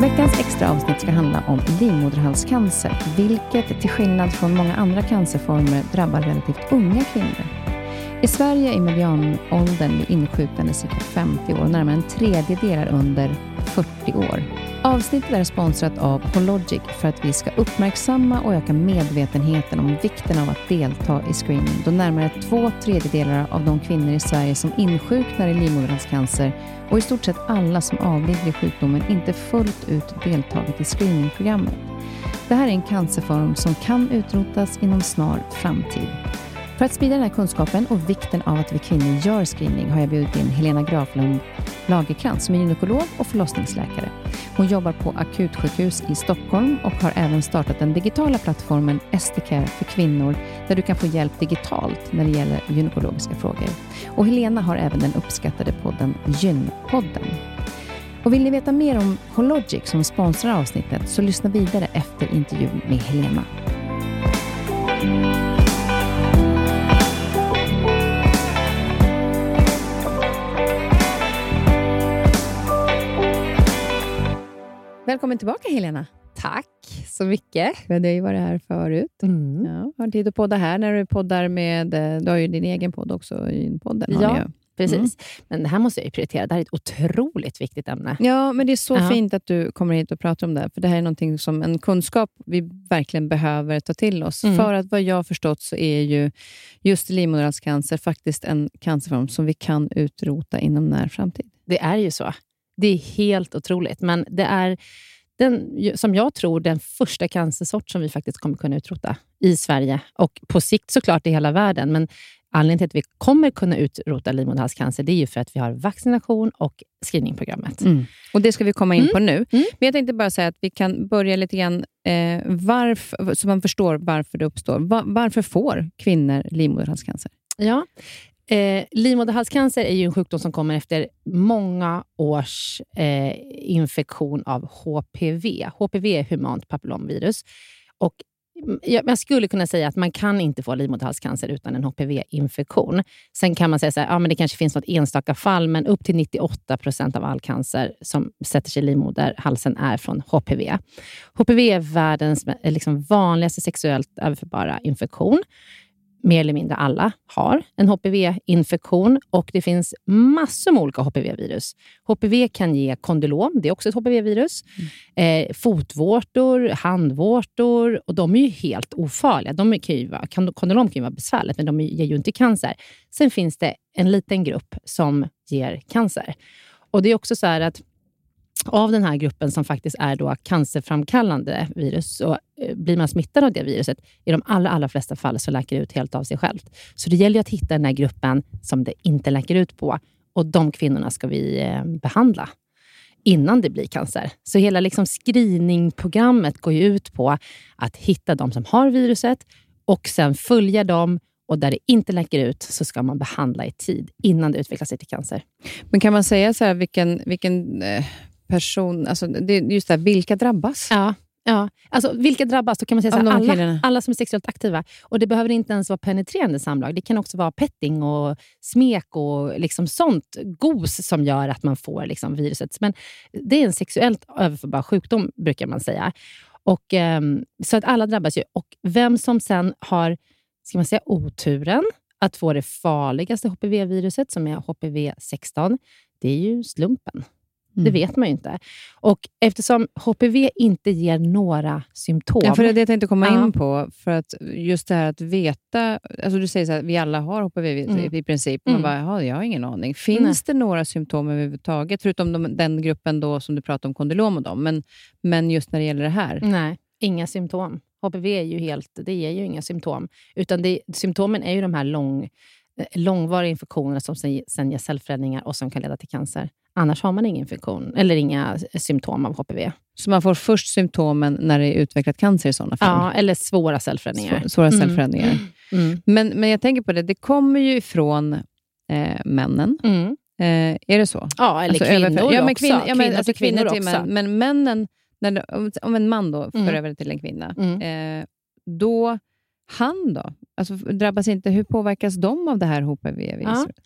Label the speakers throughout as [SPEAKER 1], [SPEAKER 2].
[SPEAKER 1] Veckans extra avsnitt ska handla om livmoderhalscancer, vilket till skillnad från många andra cancerformer drabbar relativt unga kvinnor. I Sverige är medianåldern vid insjuknande cirka 50 år och närmare en tredjedel är under 40 år. Avsnittet är sponsrat av Hologic för att vi ska uppmärksamma och öka medvetenheten om vikten av att delta i screening, då närmare två tredjedelar av de kvinnor i Sverige som insjuknar i livmoderhalscancer och i stort sett alla som avlider i sjukdomen inte fullt ut deltagit i screeningprogrammet. Det här är en cancerform som kan utrotas inom snar framtid. För att sprida den här kunskapen och vikten av att vi kvinnor gör screening har jag bjudit in Helena Graflund Lagerkrantz som är gynekolog och förlossningsläkare. Hon jobbar på akutsjukhus i Stockholm och har även startat den digitala plattformen STCare för kvinnor där du kan få hjälp digitalt när det gäller gynekologiska frågor. Och Helena har även den uppskattade podden Gynpodden. Och vill ni veta mer om Hologic som sponsrar avsnittet så lyssna vidare efter intervjun med Helena. Välkommen tillbaka Helena.
[SPEAKER 2] Tack så mycket.
[SPEAKER 1] Du har ju varit här förut.
[SPEAKER 2] Mm.
[SPEAKER 1] Ja, har tid att podda här när du poddar med... eh, Du har ju din egen podd också, i podden. har
[SPEAKER 2] Ja.
[SPEAKER 1] ni ju.
[SPEAKER 2] Precis.
[SPEAKER 1] Mm.
[SPEAKER 2] Men det här måste jag ju prioritera. Det här är ett otroligt viktigt ämne.
[SPEAKER 1] Ja, men det är så
[SPEAKER 2] Ja.
[SPEAKER 1] fint att du kommer hit och pratar om det. För det här är någonting som en kunskap vi verkligen behöver ta till oss.
[SPEAKER 2] Mm.
[SPEAKER 1] För att vad jag har förstått så är ju just livmoderhalscancer faktiskt en cancerform som vi kan utrota inom när framtid.
[SPEAKER 2] Det är ju så. Det är helt otroligt. Men det är, den, som jag tror, den första cancersort som vi faktiskt kommer kunna utrota i Sverige. Och på sikt såklart i hela världen. Men anledningen till att vi kommer kunna utrota livmoderhalscancer det är ju för att vi har vaccination och screeningprogrammet.
[SPEAKER 1] Och Det ska vi komma in
[SPEAKER 2] Mm.
[SPEAKER 1] på nu.
[SPEAKER 2] Mm.
[SPEAKER 1] Men jag tänkte bara säga att vi kan börja lite grann, eh, varför, så man förstår varför det uppstår. Va, varför får kvinnor livmoderhalscancer?
[SPEAKER 2] Ja. Eh, livmoderhalscancer är ju en sjukdom som kommer efter många års eh, infektion av HPV. HPV är humant papillomvirus. Och mm, jag, jag skulle kunna säga att man kan inte få livmoderhalscancer utan en HPV-infektion. Sen kan man säga att ja, men det kanske finns något enstaka fall, men upp till 98 procent av all cancer som sätter sig i livmoderhalsen är från HPV. HPV är världens eh, liksom, vanligaste sexuellt överförbara infektion mer eller mindre alla har en HPV-infektion och det finns massor med olika HPV-virus. HPV kan ge kondylom, det är också ett HPV-virus. Eh, fotvårtor, handvårtor och de är ju helt ofarliga. De kan ju vara, kondylom kan ju vara besvärligt, men de ger ju inte cancer. Sen finns det en liten grupp som ger cancer. Och Det är också så här att av den här gruppen som faktiskt är då cancerframkallande virus, så eh, blir man smittad av det viruset, i de allra, allra flesta fall så läker det ut helt av sig självt. Så det gäller att hitta den här gruppen som det inte läker ut på. Och de kvinnorna ska vi eh, behandla innan det blir cancer. Så hela liksom screeningprogrammet går ju ut på att hitta de som har viruset och sen följa dem och där det inte läcker ut så ska man behandla i tid innan det utvecklar sig till cancer.
[SPEAKER 1] Men kan man säga så här, vilken, vilken eh, person, alltså det, just det här, vilka drabbas?
[SPEAKER 2] Ja. Ja, alltså vilka drabbas? Då kan man säga så
[SPEAKER 1] Av
[SPEAKER 2] här,
[SPEAKER 1] de
[SPEAKER 2] alla,
[SPEAKER 1] killarna.
[SPEAKER 2] alla som är sexuellt aktiva. Och Det behöver inte ens vara penetrerande samlag. Det kan också vara petting och smek och liksom sånt gos som gör att man får liksom viruset. Men det är en sexuellt överförbar sjukdom, brukar man säga. Och, ehm, så att alla drabbas ju. Och vem som sen har ska man säga, oturen att få det farligaste HPV-viruset, som är HPV-16, det är ju slumpen. Det
[SPEAKER 1] Mm.
[SPEAKER 2] vet man ju inte. Och eftersom HPV inte ger några symptom...
[SPEAKER 1] Ja, för det är det jag tänkte komma
[SPEAKER 2] Ja.
[SPEAKER 1] in på. För att just det här att veta... Alltså du säger så här, vi alla har HPV
[SPEAKER 2] Mm.
[SPEAKER 1] i princip. Man
[SPEAKER 2] Mm.
[SPEAKER 1] bara, "Jaha, jag har ingen aning. Finns det några symptom överhuvudtaget? Förutom de, den gruppen då som du pratar om, kondylom och dem. Men, men just när det gäller det här.
[SPEAKER 2] Nej, inga symptom. HPV är ju helt, det ger ju inga symptom. Utan det, symptomen är ju de här lång, eh, långvariga infektionerna som sen ger cellförändringar och som kan leda till cancer. Annars har man ingen infektion eller inga symptom av HPV.
[SPEAKER 1] Så man får först symptomen när det är utvecklat cancer i sådana fall?
[SPEAKER 2] Ja, eller svåra cellförändringar.
[SPEAKER 1] Svå- Svåra
[SPEAKER 2] Mm.
[SPEAKER 1] cellförändringar.
[SPEAKER 2] Mm.
[SPEAKER 1] Men, men jag tänker på det, det kommer ju ifrån eh, männen.
[SPEAKER 2] Mm.
[SPEAKER 1] Eh, är det så?
[SPEAKER 2] Ja, eller
[SPEAKER 1] Alltså,
[SPEAKER 2] kvinnor
[SPEAKER 1] ja, men
[SPEAKER 2] också.
[SPEAKER 1] kvinn, ja, men,
[SPEAKER 2] Kvinnor
[SPEAKER 1] alltså,
[SPEAKER 2] kvinnor,
[SPEAKER 1] till
[SPEAKER 2] också.
[SPEAKER 1] män. Men männen, när om- en man då för
[SPEAKER 2] Mm.
[SPEAKER 1] över till en kvinna,
[SPEAKER 2] Mm.
[SPEAKER 1] eh, då han då? Alltså, drabbas inte, hur påverkas de av det här HPV-viruset?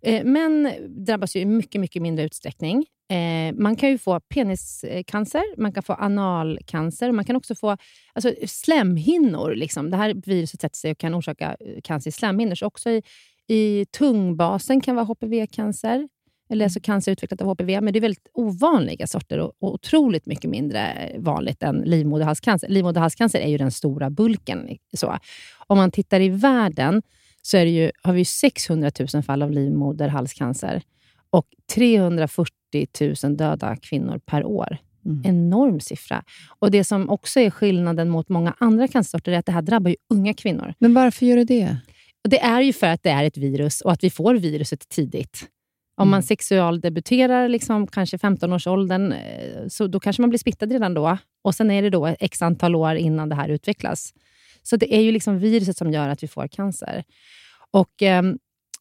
[SPEAKER 2] Ja. Eh, män drabbas ju i mycket, mycket mindre utsträckning. Eh, man kan ju få peniscancer, man kan få analcancer, man kan också få alltså, slemhinnor. Liksom. Det här viruset sätter sig och kan orsaka eh, cancer i slemhinnor. Så också i, i tungbasen kan vara HPV-cancer eller alltså cancer utvecklat av HPV, men det är väldigt ovanliga sorter och, och otroligt mycket mindre vanligt än livmoderhalscancer. Livmoderhalscancer är ju den stora bulken. Så. Om man tittar i världen så är ju, har vi 600 000 fall av livmoderhalscancer och 340 000 döda kvinnor per år. Mm. Enorm siffra. Och Det som också är skillnaden mot många andra cancersorter är att det här drabbar ju unga kvinnor.
[SPEAKER 1] Men varför gör det det?
[SPEAKER 2] Och det är ju för att det är ett virus och att vi får viruset tidigt. Om man mm. sexualdebuterar liksom, kanske 15-årsåldern, eh, så då kanske man blir smittad redan då. Och Sen är det då x antal år innan det här utvecklas. Så det är ju liksom viruset som gör att vi får cancer. Och eh,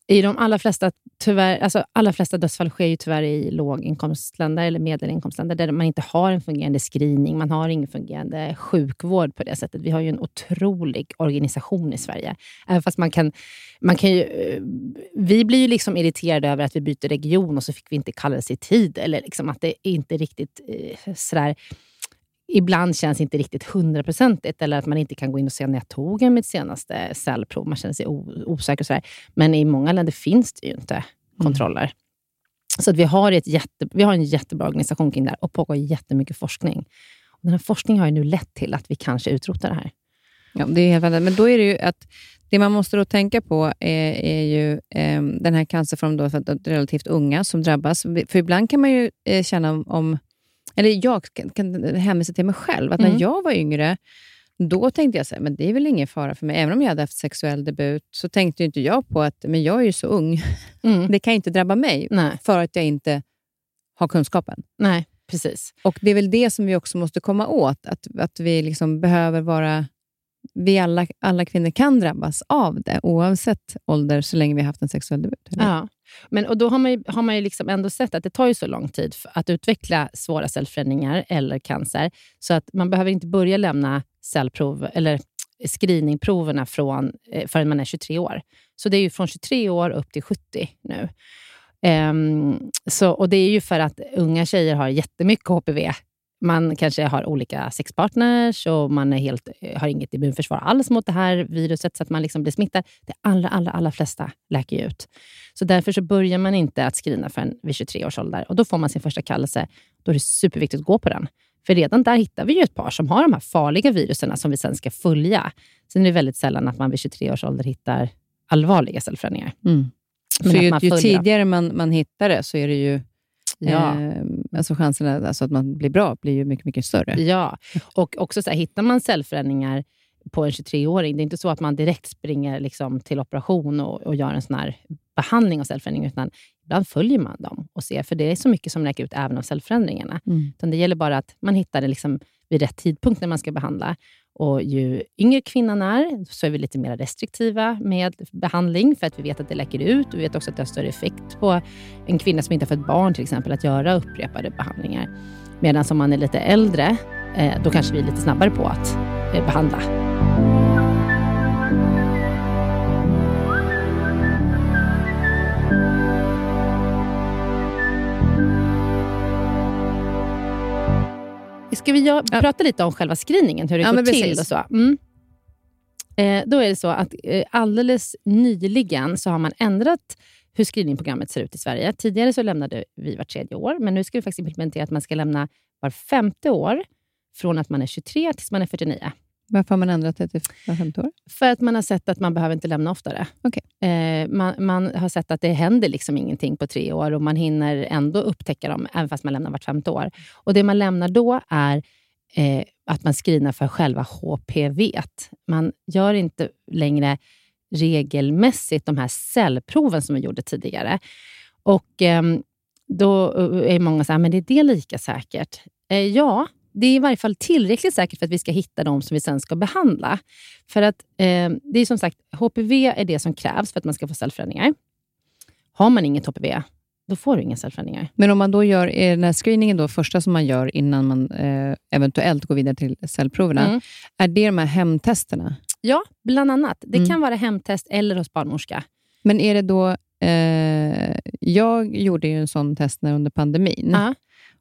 [SPEAKER 2] i de allra flesta, tyvärr, alltså allra flesta dödsfall sker ju tyvärr i låginkomstländer eller medelinkomstländer där man inte har en fungerande screening. Man har ingen fungerande sjukvård på det sättet. Vi har ju en otrolig organisation i Sverige. Även fast man kan, man kan ju, eh, vi blir ju liksom irriterade över att vi byter region och så fick vi inte kallelse i tid. Eller liksom att det inte riktigt eh, sådär ibland känns inte riktigt hundraprocentigt eller att man inte kan gå in och se när jag tog en mitt senaste cellprov. Man känner sig osäker. Och så här. Men i många länder finns det ju inte mm. kontroller. Mm. Så att vi, har ett jätte, vi har en jättebra organisation kring det här och pågår jättemycket forskning. Och den här forskningen har ju nu lett till att vi kanske utrotar det här.
[SPEAKER 1] Ja, det är helt vanligt. Men då är det ju att det man måste då tänka på är, är ju eh, den här cancerformen för relativt unga som drabbas. För ibland kan man ju eh, känna om, om eller jag kan, kan hänvisa till mig själv, att när mm. jag var yngre, då tänkte jag så här, men det är väl ingen fara för mig. Även om jag hade haft sexuell debut, så tänkte inte jag på att men jag är ju så ung. Mm. Det kan inte drabba mig, Nej. för att jag inte har kunskapen.
[SPEAKER 2] Nej, precis.
[SPEAKER 1] Och Det är väl det som vi också måste komma åt, att, att vi liksom behöver vara vi alla, alla kvinnor kan drabbas av det, oavsett ålder, så länge vi har haft en sexuell debut.
[SPEAKER 2] Eller? Ja. Men, och då har man ju, har man ju liksom ändå sett att det tar ju så lång tid att utveckla svåra cellförändringar eller cancer, så att man behöver inte börja lämna cellprov eller screeningproverna från, eh, förrän man är 23 år. Så det är ju från 23 år upp till 70 nu. Um, så, och Det är ju för att unga tjejer har jättemycket HPV man kanske har olika sexpartners och man är helt, har inget immunförsvar alls mot det här viruset, så att man liksom blir smittad. De allra, allra, allra flesta läker ut. Så därför så börjar man inte att screena förrän vid 23 års ålder. Och då får man sin första kallelse. Då är det superviktigt att gå på den. För redan där hittar vi ju ett par som har de här farliga virusen som vi sen ska följa. Sen är det väldigt sällan att man vid 23 års ålder hittar allvarliga cellförändringar.
[SPEAKER 1] Mm. Så ju, ju tidigare man, man hittar det så är det ju Ja. Eh, alltså chanserna alltså att man blir bra blir ju mycket, mycket större.
[SPEAKER 2] Ja, och också så här, hittar man cellförändringar på en 23-åring, det är inte så att man direkt springer liksom till operation och, och gör en sån här behandling av cellförändringar, utan ibland följer man dem och ser, för det är så mycket som läker ut även av cellförändringarna. Mm. Utan det gäller bara att man hittar det liksom vid rätt tidpunkt när man ska behandla. Och ju yngre kvinnan är, så är vi lite mer restriktiva med behandling, för att vi vet att det läcker ut. Vi vet också att det har större effekt på en kvinna som inte har fött barn, till exempel, att göra upprepade behandlingar. Medan om man är lite äldre, eh, då kanske vi är lite snabbare på att eh, behandla. Ska vi ja. prata lite om själva screeningen, hur det ja, går till? Och så? Mm. Eh, då är det så att eh, alldeles nyligen så har man ändrat hur screeningprogrammet ser ut i Sverige. Tidigare så lämnade vi var tredje år, men nu ska vi faktiskt implementera att man ska lämna var femte år från att man är 23 tills man är 49.
[SPEAKER 1] Varför har man ändrat det till var femte år?
[SPEAKER 2] För att man har sett att man behöver inte lämna oftare.
[SPEAKER 1] Okay.
[SPEAKER 2] Eh, man, man, har sett att det händer liksom ingenting på tre år och man hinner ändå upptäcka dem, även fast man lämnar vart femte år. Och Det man lämnar då är eh, att man screenar för själva HPV. Man gör inte längre regelmässigt de här cellproven som vi gjorde tidigare. Och eh, Då är många så här, men är det lika säkert? Eh, ja, det är i varje fall tillräckligt säkert för att vi ska hitta de som vi sen ska behandla. För att eh, det är som sagt, HPV är det som krävs för att man ska få cellförändringar. Har man inget HPV, då får du inga cellförändringar.
[SPEAKER 1] Men om man då gör, är den här screeningen då första som man gör innan man eh, eventuellt går vidare till cellproverna, mm. är det de här hemtesterna?
[SPEAKER 2] Ja, bland annat. Det
[SPEAKER 1] Mm.
[SPEAKER 2] kan vara hemtest eller hos barnmorska.
[SPEAKER 1] Men är det då... Eh, jag gjorde ju en sån test när under pandemin.
[SPEAKER 2] Ja.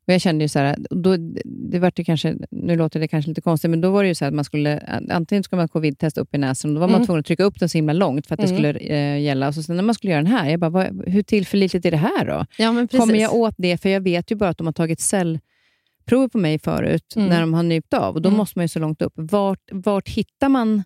[SPEAKER 1] Och jag kände ju så här, då, det var det kanske, nu låter det kanske lite konstigt, men då var det ju så att man skulle, antingen ska man ha covid-test upp i näsan, och då var man
[SPEAKER 2] Mm.
[SPEAKER 1] tvungen att trycka upp den så himla långt för att det
[SPEAKER 2] Mm.
[SPEAKER 1] skulle eh, gälla. Och så sen när man skulle göra den här, jag bara, vad, hur tillförlitligt är det här då?
[SPEAKER 2] Ja.
[SPEAKER 1] Kommer jag åt det? För jag vet ju bara att de har tagit cellprover på mig förut,
[SPEAKER 2] Mm.
[SPEAKER 1] när de har nypt av. Och då
[SPEAKER 2] Mm.
[SPEAKER 1] måste man ju så långt upp. Vart, vart hittar man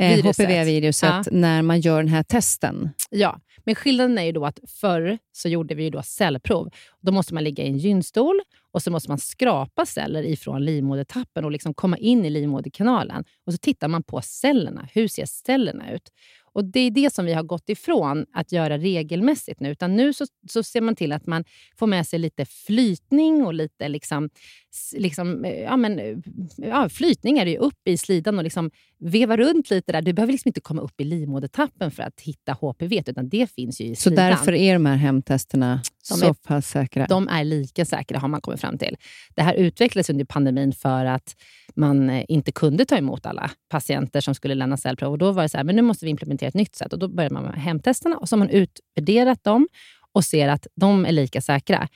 [SPEAKER 1] eh,
[SPEAKER 2] Viruset.
[SPEAKER 1] HPV-viruset
[SPEAKER 2] Ja.
[SPEAKER 1] när man gör den här testen?
[SPEAKER 2] Ja, men skillnaden är ju då att förr så gjorde vi ju då cellprov. Då måste man ligga i en gynstol och så måste man skrapa celler ifrån livmodertappen och liksom komma in i livmoderkanalen. Och så tittar man på cellerna. Hur ser cellerna ut? Och Det är det som vi har gått ifrån att göra regelmässigt nu. Utan nu så, så ser man till att man får med sig lite flytning och lite liksom, liksom, eh, ja, men, eh, ja, flytning är ju upp i slidan och liksom veva runt lite där. Du behöver liksom inte komma upp i livmodertappen för att hitta HPV, utan det finns ju i
[SPEAKER 1] Så
[SPEAKER 2] slidan.
[SPEAKER 1] därför är de här hemtesterna
[SPEAKER 2] De
[SPEAKER 1] så
[SPEAKER 2] är-
[SPEAKER 1] pass säkra?
[SPEAKER 2] De är lika säkra har man kommit fram till. Det här utvecklades under pandemin för att man eh, inte kunde ta emot alla patienter som skulle lämna cellprov. Och då var det så här, men nu måste vi implementera ett nytt sätt. Och Då började man med hemtesterna och så har man utvärderat dem och ser att de är lika säkra.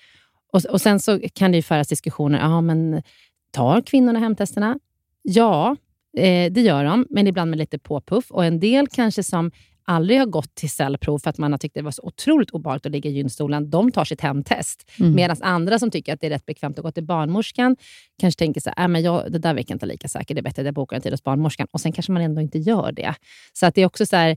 [SPEAKER 2] Och, och Sen så kan det ju föras diskussioner. Ja, men tar kvinnorna hemtesterna? Ja, eh, det gör de, men ibland med lite påpuff. Och En del kanske som aldrig har gått till cellprov för att man har tyckt det var så otroligt obehagligt att ligga i gynstolen, de tar sitt hemtest.
[SPEAKER 1] Mm.
[SPEAKER 2] Medan andra som tycker att det är rätt bekvämt att gå till barnmorskan kanske tänker så här, äh, men jag, det där verkar inte lika säkert, det är bättre att jag bokar en tid hos barnmorskan. Och sen kanske man ändå inte gör det. Så att det är också så här,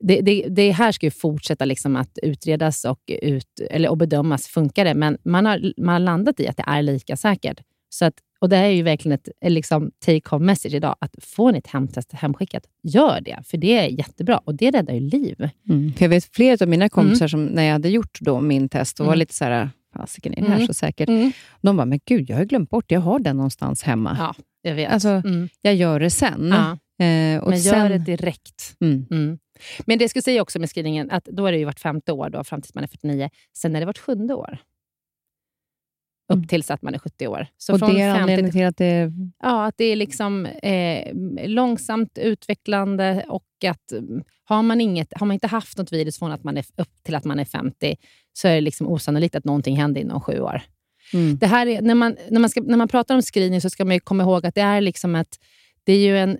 [SPEAKER 2] det, det, det här ska ju fortsätta liksom att utredas och, ut, eller, och bedömas. Funkar det? Men man har, man har landat i att det är lika säkert. Så att, och Det är ju verkligen ett liksom take-home message idag. Att får ni ett hemtest hemskickat, gör det. För det är jättebra och det räddar ju liv.
[SPEAKER 1] Mm. För jag vet flera av mina kompisar som när jag hade gjort då min test och var
[SPEAKER 2] Mm.
[SPEAKER 1] lite så här, fasiken är det här
[SPEAKER 2] Mm.
[SPEAKER 1] så säkert?
[SPEAKER 2] Mm.
[SPEAKER 1] De bara, men gud, jag har glömt bort, jag har den någonstans hemma.
[SPEAKER 2] Ja, jag vet.
[SPEAKER 1] Alltså,
[SPEAKER 2] Mm.
[SPEAKER 1] jag gör det sen.
[SPEAKER 2] Ja,
[SPEAKER 1] Eh,
[SPEAKER 2] men
[SPEAKER 1] sen
[SPEAKER 2] gör det direkt. Men det skulle säga också med screeningen, att då är det ju vart femte år, då, fram tills man är 49. Sen är det vart sjunde år. Upp
[SPEAKER 1] Mm.
[SPEAKER 2] tills att man är 70 år. Så
[SPEAKER 1] och
[SPEAKER 2] från
[SPEAKER 1] det är
[SPEAKER 2] 50
[SPEAKER 1] anledningen till att det...
[SPEAKER 2] Ja, att det är liksom eh, långsamt utvecklande och att mm, har man, inget, har man inte haft något virus från att man är upp till att man är 50 så är det liksom osannolikt att någonting händer inom sju år.
[SPEAKER 1] Mm.
[SPEAKER 2] Det här är, när, man, när, man ska, när man pratar om screening så ska man ju komma ihåg att det är liksom ett det är ju en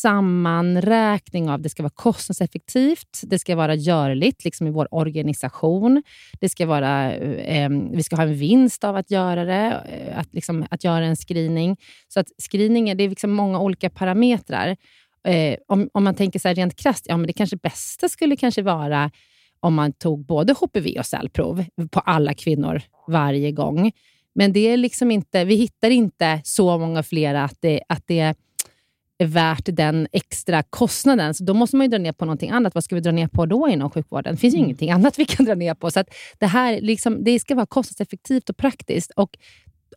[SPEAKER 2] sammanräkning av det ska vara kostnadseffektivt, det ska vara görligt liksom i vår organisation. Det ska vara, eh, vi ska ha en vinst av att göra det, eh, att, liksom, att göra en screening. Så att screening är, det är liksom många olika parametrar. Eh, om, om man tänker så här rent krasst, ja, men det kanske bästa skulle kanske vara om man tog både HPV och cellprov på alla kvinnor varje gång. Men det är liksom inte, vi hittar inte så många fler att det, att det är värt den extra kostnaden. Så då måste man ju dra ner på någonting annat. Vad ska vi dra ner på då inom sjukvården? Det finns ju ingenting annat vi kan dra ner på. Så att det här liksom, det ska vara kostnadseffektivt och praktiskt och,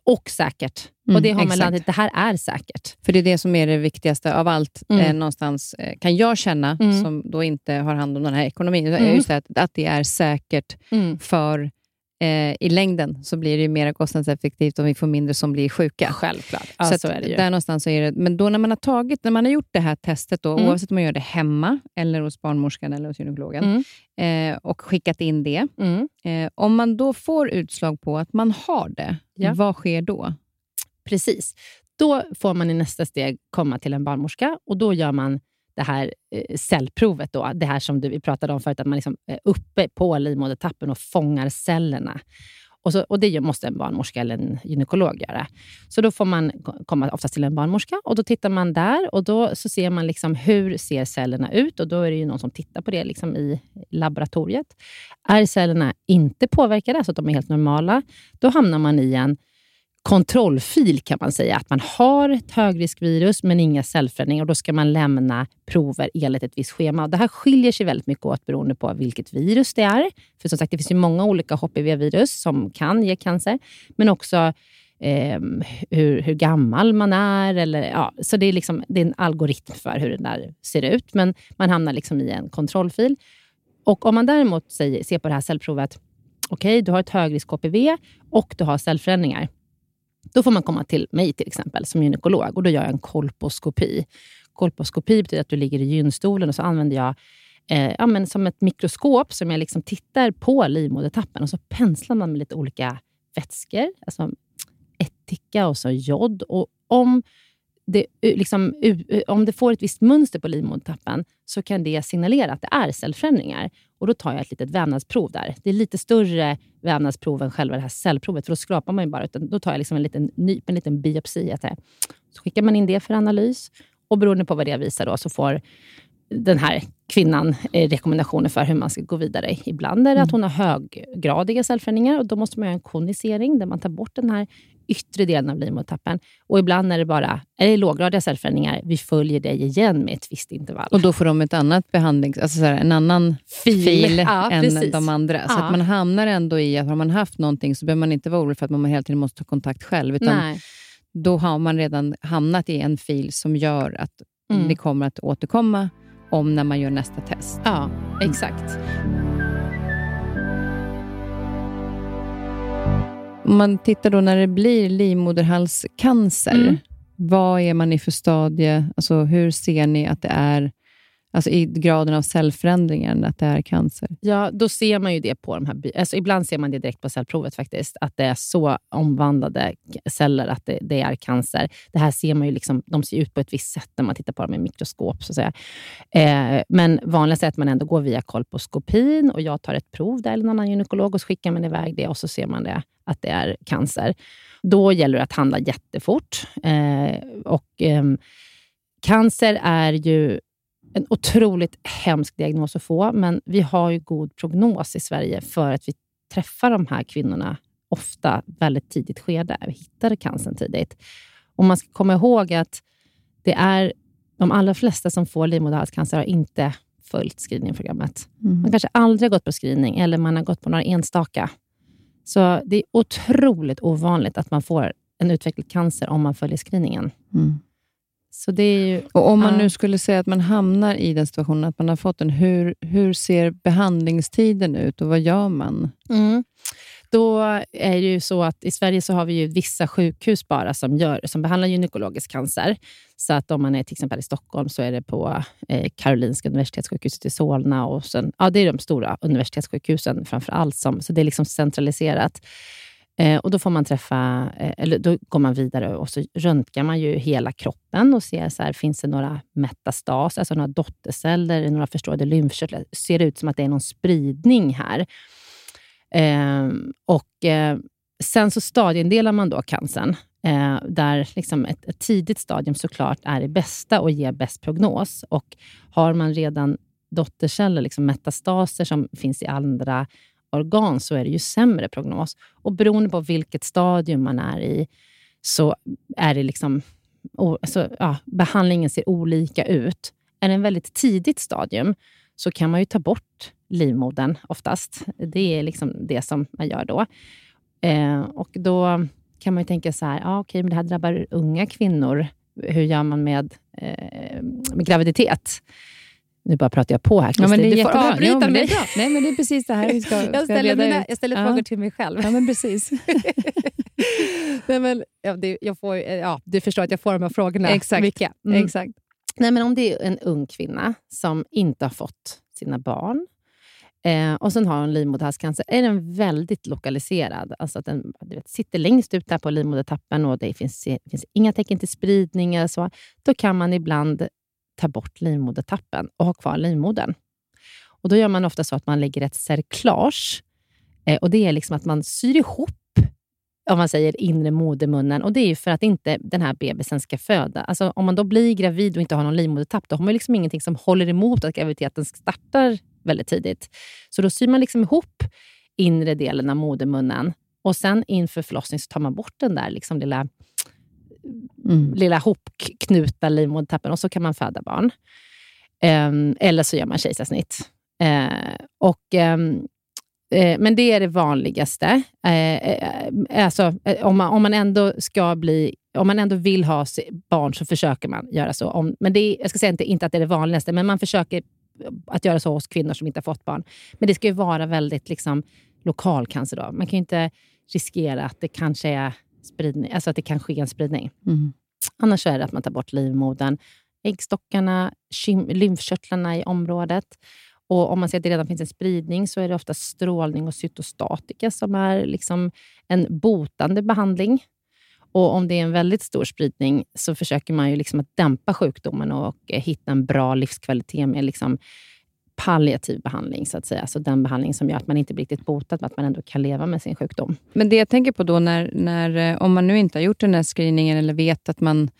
[SPEAKER 2] och säkert.
[SPEAKER 1] Mm,
[SPEAKER 2] och det har man landat Det här är säkert.
[SPEAKER 1] För det är det som är det viktigaste av allt.
[SPEAKER 2] Mm.
[SPEAKER 1] Eh, någonstans eh, kan jag känna,
[SPEAKER 2] Mm.
[SPEAKER 1] som då inte har hand om den här ekonomin, mm.
[SPEAKER 2] Mm.
[SPEAKER 1] just att, att det är säkert för eh, i längden så blir det mer kostnadseffektivt om vi får mindre som blir sjuka.
[SPEAKER 2] Självklart. Ja,
[SPEAKER 1] så
[SPEAKER 2] så, är det ju.
[SPEAKER 1] Där någonstans så är det, men då när man har tagit, när man har gjort det här testet, då,
[SPEAKER 2] Mm.
[SPEAKER 1] oavsett om man gör det hemma, eller hos barnmorskan eller hos gynekologen,
[SPEAKER 2] Mm.
[SPEAKER 1] eh, och skickat in det.
[SPEAKER 2] Mm.
[SPEAKER 1] Eh, om man då får utslag på att man har det,
[SPEAKER 2] Ja.
[SPEAKER 1] vad sker då?
[SPEAKER 2] Precis. Då får man i nästa steg komma till en barnmorska och då gör man det här eh, cellprovet. Då, det här som du, vi pratade om förut, att man liksom är uppe på livmodertappen och fångar cellerna. Och, så, och Det måste en barnmorska eller en gynekolog göra. Så då får man komma oftast till en barnmorska och då tittar man där och då så ser man liksom hur ser cellerna ut och då är det ju någon som tittar på det liksom i laboratoriet. Är cellerna inte påverkade, så att de är helt normala, då hamnar man i en kontrollfil kan man säga. Att man har ett högriskvirus men inga cellförändringar. Och då ska man lämna prover enligt ett visst schema. Det här skiljer sig väldigt mycket åt beroende på vilket virus det är. För som sagt, det finns ju många olika HPV-virus som kan ge cancer. Men också eh, hur, hur gammal man är. Eller, ja, så det är, liksom, det är en algoritm för hur det där ser ut. Men man hamnar liksom i en kontrollfil. Och om man däremot säger, ser på det här cellprovet, okej, du har ett högrisk HPV och du har cellförändringar. Då får man komma till mig till exempel som gynekolog och då gör jag en kolposkopi. kolposkopi betyder att du ligger i gynstolen och så använder jag eh, ja, men som ett mikroskop som jag liksom tittar på livmodertappen och så penslar man med lite olika vätskor, alltså ättika och så jod. Och om det, liksom, om det får ett visst mönster på livmodertappen så kan det signalera att det är cellförändringar. Och Då tar jag ett litet vävnadsprov där. Det är lite större vävnadsprov än själva det här cellprovet, för då skrapar man ju bara. Utan då tar jag liksom en liten nyp, en liten biopsi. Så skickar man in det för analys och beroende på vad det visar då, så får den här kvinnan eh, rekommendationer för hur man ska gå vidare. Ibland är det att mm. hon har höggradiga cellförändringar och då måste man göra en konisering där man tar bort den här yttre delen av livmodertappen. Och ibland är det bara är det låggradiga cellförändringar. Vi följer dig igen med ett visst intervall.
[SPEAKER 1] Och då får de ett annat behandling, alltså så här, en annan fil, fil ja, än precis. de andra. Så ja. att man hamnar ändå i att har man haft någonting så behöver man inte vara orolig för att man hela tiden måste ta kontakt själv. Utan Nej. Då har man redan hamnat i en fil som gör att mm. det kommer att återkomma om när man gör nästa test.
[SPEAKER 2] Ja, exakt.
[SPEAKER 1] Om man tittar då när det blir livmoderhalscancer, mm. vad är man i för stadie? Alltså, hur ser ni att det är Alltså i graden av cellförändringen, att det är cancer?
[SPEAKER 2] Ja, då ser man ju det på de här... Alltså ibland ser man det direkt på cellprovet faktiskt, att det är så omvandlade celler att det, det är cancer. Det här ser man ju, liksom, de ser ut på ett visst sätt när man tittar på dem i mikroskop. Så att säga. Eh, men vanligast är att man ändå går via kolposkopin och jag tar ett prov där, eller någon annan gynekolog, och så skickar man iväg det och så ser man det, att det är cancer. Då gäller det att handla jättefort. Eh, och, eh, cancer är ju en otroligt hemsk diagnos att få, men vi har ju god prognos i Sverige för att vi träffar de här kvinnorna ofta väldigt tidigt skede. Vi hittar cancern tidigt. Och man ska komma ihåg att det är de allra flesta som får livmoderhalscancer har inte följt screeningprogrammet. Mm. Man kanske aldrig har gått på screening eller man har gått på några enstaka. Så det är otroligt ovanligt att man får en utvecklad cancer om man följer screeningen. Mm.
[SPEAKER 1] Så det är ju, och Om man nu skulle säga att man hamnar i den situationen att man har fått den, hur, hur ser behandlingstiden ut och vad gör man?
[SPEAKER 2] Mm. Då är det ju så att i Sverige så har vi ju vissa sjukhus bara som, gör, som behandlar gynekologisk cancer. Så att om man är till exempel i Stockholm så är det på eh, Karolinska universitetssjukhuset i Solna. Och sen, ja, det är de stora universitetssjukhusen framför allt. Som, så det är liksom centraliserat. Eh, och Då får man träffa, eh, eller då går man vidare och så röntgar man ju hela kroppen och ser så här, finns det några metastaser, alltså några dotterceller, några förstorade lymfkörtlar. Ser det ut som att det är någon spridning här? Eh, och eh, Sen så stadiendelar man då cancern, eh, där liksom ett, ett, tidigt stadium såklart är det bästa och ger bäst prognos. Och Har man redan dotterceller, liksom metastaser som finns i andra organ så är det ju sämre prognos. Och beroende på vilket stadium man är i så är det liksom... Så, ja, behandlingen ser olika ut. Är det en väldigt tidigt stadium så kan man ju ta bort livmodern oftast. Det är liksom det som man gör då. Eh, och Då kan man tänka så här, ja, okej, men det här drabbar unga kvinnor. Hur gör man med, eh, med graviditet? Nu bara pratar jag på här. Ja, du får avbryta ja, mig.
[SPEAKER 1] Nej, men det är precis det här vi ska,
[SPEAKER 2] jag ställer, mina, ut. Jag ställer ja. frågor till mig själv.
[SPEAKER 1] Ja, men precis.
[SPEAKER 2] Nej, men, ja, det, jag får, ja, du förstår att jag får de här frågorna
[SPEAKER 1] Exakt.
[SPEAKER 2] mycket.
[SPEAKER 1] Mm. Exakt.
[SPEAKER 2] Nej, men om det är en ung kvinna som inte har fått sina barn eh, och sen har hon livmoderhalscancer, är den väldigt lokaliserad. Alltså att den vet, sitter längst ut där på livmodertappen och det finns, finns inga tecken till spridning. Så, då kan man ibland ta bort livmodertappen och ha kvar livmodern. Och Då gör man ofta så att man lägger ett cerklage. Eh, och Det är liksom att man syr ihop om man säger inre modermunnen. Och Det är för att inte den här bebisen ska föda. Alltså, om man då blir gravid och inte har någon livmodertapp, då har man liksom ingenting som håller emot att graviditeten startar väldigt tidigt. Så då syr man liksom ihop inre delen av modermunnen och sen inför förlossning så tar man bort den där liksom lilla mm. lilla hopknutna livmodertappen och så kan man föda barn. Ehm, eller så gör man kejsarsnitt. Eh, och, ehm, eh, men det är det vanligaste. Eh, alltså, om, man, om, man ändå ska bli, om man ändå vill ha barn så försöker man göra så. Om, men det är, jag ska säga inte, inte att det är det vanligaste, men man försöker att göra så hos kvinnor som inte har fått barn. Men det ska ju vara väldigt liksom, lokal cancer. Då. Man kan ju inte riskera att det kanske är spridning, alltså att det kan ske en spridning. Mm. Annars är det att man tar bort livmodern. äggstockarna, lymfkörtlarna i området. Och Om man ser att det redan finns en spridning så är det ofta strålning och cytostatika som är liksom en botande behandling. Och Om det är en väldigt stor spridning så försöker man ju liksom att dämpa sjukdomen och hitta en bra livskvalitet med liksom palliativ behandling, så att säga. Alltså den behandling som gör att man inte blir riktigt botad, men att man ändå kan leva med sin sjukdom.
[SPEAKER 1] Men det jag tänker på då, när, när, eh, om man nu inte har gjort den här screeningen eller vet att man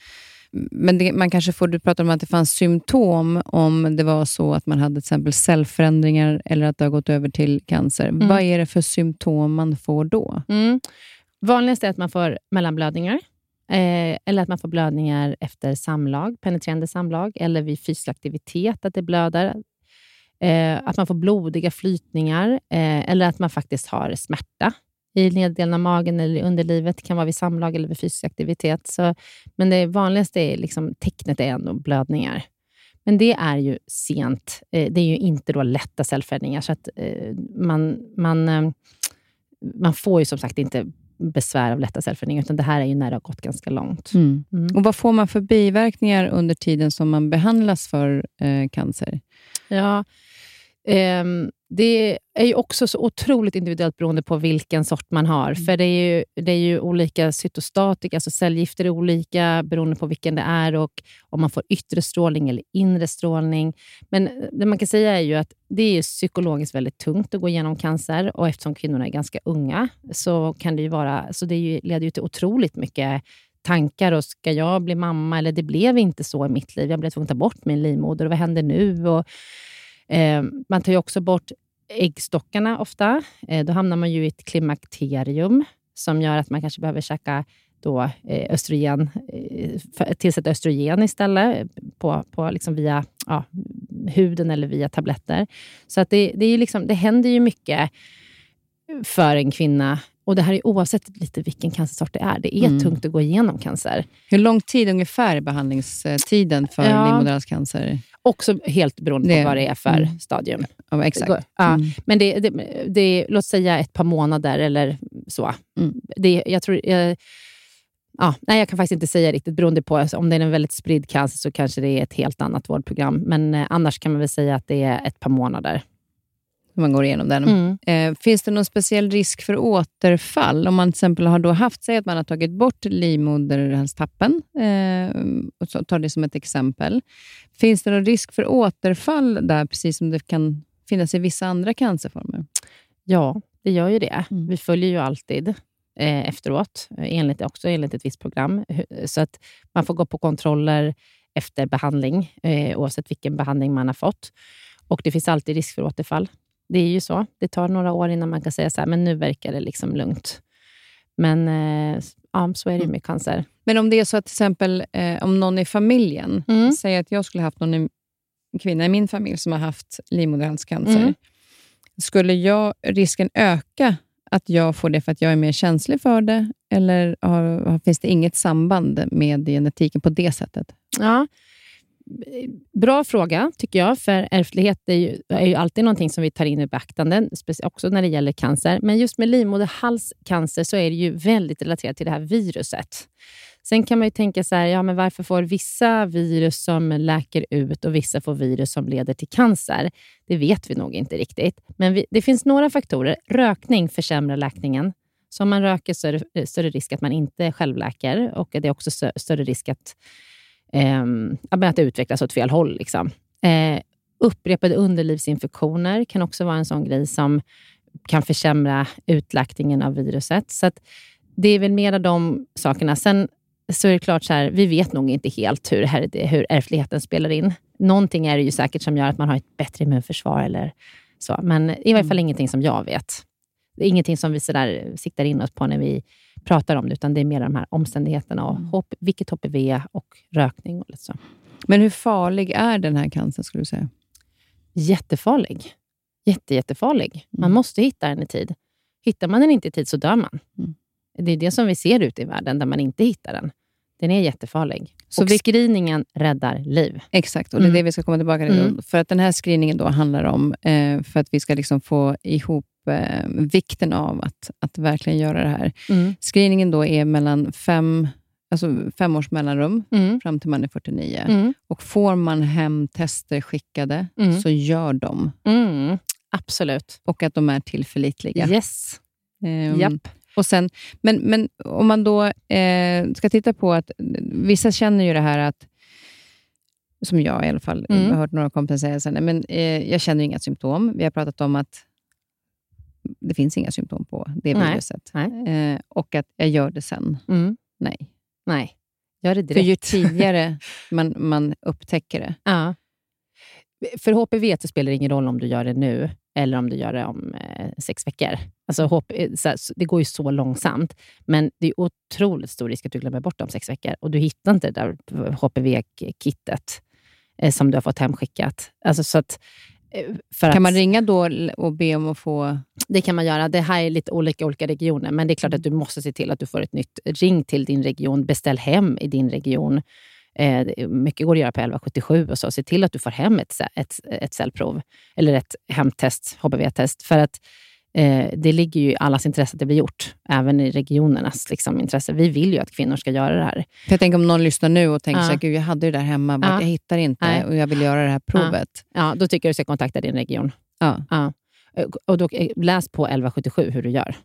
[SPEAKER 1] men det, man kanske får, du pratar om att det fanns symptom om det var så att man hade till exempel cellförändringar eller att det har gått över till cancer. Mm. Vad är det för symptom man får då?
[SPEAKER 2] Mm. Vanligast är att man får mellanblödningar. Eh, eller att man får blödningar efter samlag, penetrerande samlag, eller vid fysisk aktivitet, att det blöder. Eh, att man får blodiga flytningar, eh, eller att man faktiskt har smärta i neddelen av magen eller i underlivet. Det kan vara vid samlag eller vid fysisk aktivitet. Så, men det vanligaste är liksom, tecknet är ändå blödningar. Men det är ju sent. Eh, det är ju inte då lätta cellförändringar, så att eh, man, man, eh, man får ju som sagt inte besvär av lätta cellförändringar, utan det här är ju när det har gått ganska långt.
[SPEAKER 1] Mm. Mm. Och Vad får man för biverkningar under tiden som man behandlas för eh, cancer?
[SPEAKER 2] Ja, det är ju också så otroligt individuellt beroende på vilken sort man har. Mm. För det är, ju, det är ju olika cytostatika, alltså cellgifter är olika beroende på vilken det är och om man får yttre strålning eller inre strålning. Men det man kan säga är ju att det är psykologiskt väldigt tungt att gå igenom cancer och eftersom kvinnorna är ganska unga så kan det ju vara, så det ju, leder ju till otroligt mycket tankar. Och ska jag bli mamma? Eller det blev inte så i mitt liv. Jag blev tvungen att ta bort min livmoder. Och vad händer nu? Och, Eh, man tar ju också bort äggstockarna ofta. Eh, då hamnar man ju i ett klimakterium som gör att man kanske behöver käka då, eh, östrogen, eh, tillsätta östrogen istället på, på liksom via ja, huden eller via tabletter. Så att det, det, är liksom, det händer ju mycket för en kvinna och Det här är oavsett lite vilken cancersort det är. Det är mm. tungt att gå igenom cancer.
[SPEAKER 1] Hur lång tid ungefär är behandlingstiden för ja. livmoderhalscancer?
[SPEAKER 2] Också helt beroende det. på vad det är för mm. stadium.
[SPEAKER 1] Ja, exakt.
[SPEAKER 2] Ja, mm. Men det, det, det, låt säga ett par månader eller så. Mm. Det, jag tror... Jag, ja, nej, jag kan faktiskt inte säga riktigt. Beroende på om det är en väldigt spridd cancer så kanske det är ett helt annat vårdprogram. Men eh, annars kan man väl säga att det är ett par månader
[SPEAKER 1] man går igenom den. Mm. Eh, finns det någon speciell risk för återfall? Om man till exempel har då haft, sig att man har tagit bort livmoderhalstappen, eh, och så tar det som ett exempel. Finns det någon risk för återfall där, precis som det kan finnas i vissa andra cancerformer?
[SPEAKER 2] Ja, det gör ju det. Mm. Vi följer ju alltid eh, efteråt, enligt, också enligt ett visst program. Så att man får gå på kontroller efter behandling, eh, oavsett vilken behandling man har fått. Och Det finns alltid risk för återfall. Det är ju så. Det tar några år innan man kan säga så här, men nu verkar det liksom lugnt. Men eh, ja, så är det mm. med cancer.
[SPEAKER 1] Men om det är så att till exempel eh, om någon i familjen, mm. säger att jag skulle haft någon i, kvinna i min familj som har haft livmoderhalscancer. Mm. Skulle jag, risken öka att jag får det för att jag är mer känslig för det? Eller har, finns det inget samband med genetiken på det sättet?
[SPEAKER 2] Ja, Bra fråga, tycker jag, för ärftlighet är ju, är ju alltid någonting som vi tar in i beaktande, också när det gäller cancer. Men just med livmoderhalscancer så är det ju väldigt relaterat till det här viruset. Sen kan man ju tänka så här, ja, men varför får vissa virus som läker ut och vissa får virus som leder till cancer? Det vet vi nog inte riktigt. Men vi, det finns några faktorer. Rökning försämrar läkningen. Så om man röker så är det större risk att man inte självläker och det är också större risk att eh, att det utvecklas åt fel håll. Liksom. Eh, upprepade underlivsinfektioner kan också vara en sån grej som kan försämra utläktningen av viruset. Så det är väl mer av de sakerna. Sen så är det klart, så här, vi vet nog inte helt hur, här, hur ärftligheten spelar in. Någonting är det ju säkert som gör att man har ett bättre immunförsvar. Eller så. Men i varje fall mm. ingenting som jag vet. Det är ingenting som vi så där siktar in oss på när vi pratar om det, utan det är mer de här omständigheterna och mm. vilket HPV och rökning. Och lite så.
[SPEAKER 1] Men hur farlig är den här cancern, skulle du säga?
[SPEAKER 2] Jättefarlig. Jätte, jättefarlig. Man mm. måste hitta den i tid. Hittar man den inte i tid så dör man. Mm. Det är det som vi ser ute i världen, där man inte hittar den. Den är jättefarlig. Så och vi... screeningen räddar liv.
[SPEAKER 1] Exakt, och det är mm. det vi ska komma tillbaka till. Mm. För att den här screeningen då handlar om, eh, för att vi ska liksom få ihop eh, vikten av att, att verkligen göra det här. Mm. Screeningen då är mellan fem alltså fem års mellanrum
[SPEAKER 2] Mm.
[SPEAKER 1] fram till man är 49.
[SPEAKER 2] Mm.
[SPEAKER 1] Och får man hem tester skickade,
[SPEAKER 2] Mm.
[SPEAKER 1] så gör dem.
[SPEAKER 2] Mm. Absolut.
[SPEAKER 1] Och att de är tillförlitliga.
[SPEAKER 2] Yes.
[SPEAKER 1] Ehm,
[SPEAKER 2] Japp.
[SPEAKER 1] Och sen, men, men om man då eh, ska titta på att vissa känner ju det här att, som jag i alla fall,
[SPEAKER 2] Mm.
[SPEAKER 1] jag har hört några kompisar säga, nej, men, eh, jag känner inga symptom. Vi har pratat om att det finns inga symptom på det
[SPEAKER 2] Nej.
[SPEAKER 1] viruset.
[SPEAKER 2] Nej.
[SPEAKER 1] Eh, och att jag gör det sen.
[SPEAKER 2] Mm.
[SPEAKER 1] Nej.
[SPEAKER 2] Nej. Gör det
[SPEAKER 1] För ju
[SPEAKER 2] direkt.
[SPEAKER 1] tidigare man, man upptäcker det.
[SPEAKER 2] Ja. För HPV så spelar det ingen roll om du gör det nu eller om du gör det om eh, sex veckor. Alltså, HP, så här, det går ju så långsamt, men det är otroligt stor risk att du glömmer bort det om sex veckor och du hittar inte det där HPV-kittet eh, som du har fått hemskickat. Alltså, så att, eh,
[SPEAKER 1] Kan
[SPEAKER 2] att,
[SPEAKER 1] man ringa då och be om att få...
[SPEAKER 2] Det kan man göra. Det här är lite olika olika regioner, men det är klart att du måste se till att du får ett nytt ring till din region. Beställ hem i din region. Eh, mycket går att göra på 1177 och så. Se till att du får hem ett, ett, ett cellprov eller ett hemtest, HPV-test. För att eh, det ligger ju i allas intresse att det blir gjort, även i regionernas liksom, intresse. Vi vill ju att kvinnor ska göra det här.
[SPEAKER 1] För jag tänker om någon lyssnar nu och tänker
[SPEAKER 2] Ja.
[SPEAKER 1] så här, Gud, jag hade det där hemma, bara
[SPEAKER 2] Ja.
[SPEAKER 1] jag hittar inte
[SPEAKER 2] Nej.
[SPEAKER 1] och jag vill göra det här provet.
[SPEAKER 2] Ja, då tycker jag du ska kontakta din region.
[SPEAKER 1] Ja.
[SPEAKER 2] Ja. Eh, Och då, eh, läs på 1177 hur du gör.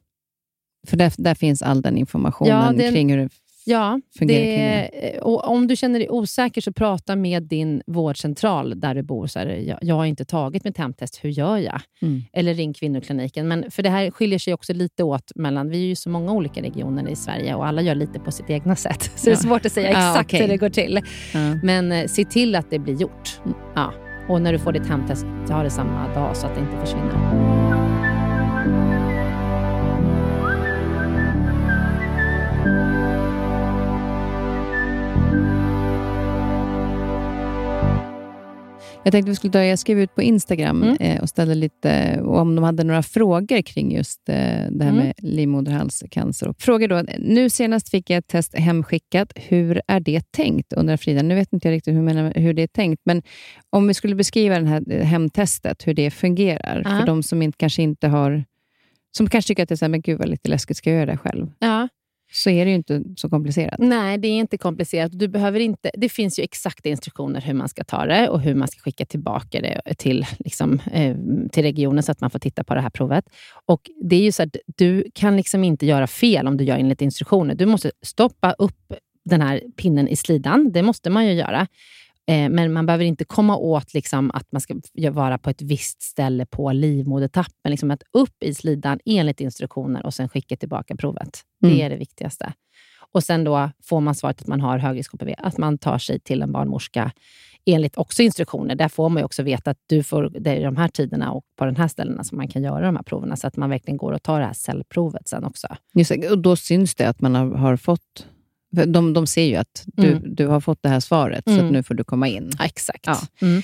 [SPEAKER 1] För där, där finns all den informationen
[SPEAKER 2] Ja, den-
[SPEAKER 1] kring hur det
[SPEAKER 2] Ja,
[SPEAKER 1] fungerar det.
[SPEAKER 2] det, och om du känner dig osäker så prata med din vårdcentral där du bor. Så här, jag, jag har inte tagit mitt hemtest, hur gör jag?
[SPEAKER 1] Mm.
[SPEAKER 2] Eller ring kvinnokliniken. Men för det här skiljer sig också lite åt mellan, vi är ju så många olika regioner i Sverige och alla gör lite på sitt egna sätt. Så det är
[SPEAKER 1] Ja.
[SPEAKER 2] svårt att säga
[SPEAKER 1] Ja,
[SPEAKER 2] exakt
[SPEAKER 1] okej.
[SPEAKER 2] hur det går till.
[SPEAKER 1] Ja.
[SPEAKER 2] Men eh, se till att det blir gjort.
[SPEAKER 1] Mm.
[SPEAKER 2] Ja. Och när du får ditt hemtest, ta det samma dag så att det inte försvinner.
[SPEAKER 1] Jag tänkte vi skulle ta, jag skrev ut på Instagram
[SPEAKER 2] Mm.
[SPEAKER 1] eh, och ställde lite, och om de hade några frågor kring just eh, det här
[SPEAKER 2] Mm.
[SPEAKER 1] med livmoderhalscancer. Frågor då, nu senast fick jag ett test hemskickat. Hur är det tänkt? undrar Frida. Nu vet inte jag riktigt hur, menar, hur det är tänkt, men om vi skulle beskriva det här eh, hemtestet, hur det fungerar,
[SPEAKER 2] Ja.
[SPEAKER 1] för de som inte, kanske inte har som kanske tycker att det är så här, men gud vad lite läskigt, ska jag göra det själv?
[SPEAKER 2] Ja.
[SPEAKER 1] Så är det ju inte så komplicerat.
[SPEAKER 2] Nej, det är inte komplicerat. Du behöver inte, det finns ju exakta instruktioner hur man ska ta det och hur man ska skicka tillbaka det till, liksom, eh, till regionen så att man får titta på det här provet. Och det är ju så att Du kan liksom inte göra fel om du gör enligt instruktioner. Du måste stoppa upp den här pinnen i slidan. Det måste man ju göra. Eh, Men man behöver inte komma åt liksom att man ska vara på ett visst ställe på livmodertappen. Liksom att upp i slidan enligt instruktioner och sen skicka tillbaka provet.
[SPEAKER 1] Mm.
[SPEAKER 2] Det är det viktigaste. Och sen då får man svaret att man har högrisk HPV, att man tar sig till en barnmorska enligt också instruktioner. Där får man ju också veta att du får, det är de här tiderna och på den här ställena som man kan göra de här proverna, så att man verkligen går och tar det här cellprovet sen också.
[SPEAKER 1] Just och då syns det att man har, har fått... De, de ser ju att du,
[SPEAKER 2] Mm.
[SPEAKER 1] du har fått det här svaret, så
[SPEAKER 2] Mm.
[SPEAKER 1] att nu får du komma in.
[SPEAKER 2] Ja, exakt.
[SPEAKER 1] Ja.
[SPEAKER 2] Mm.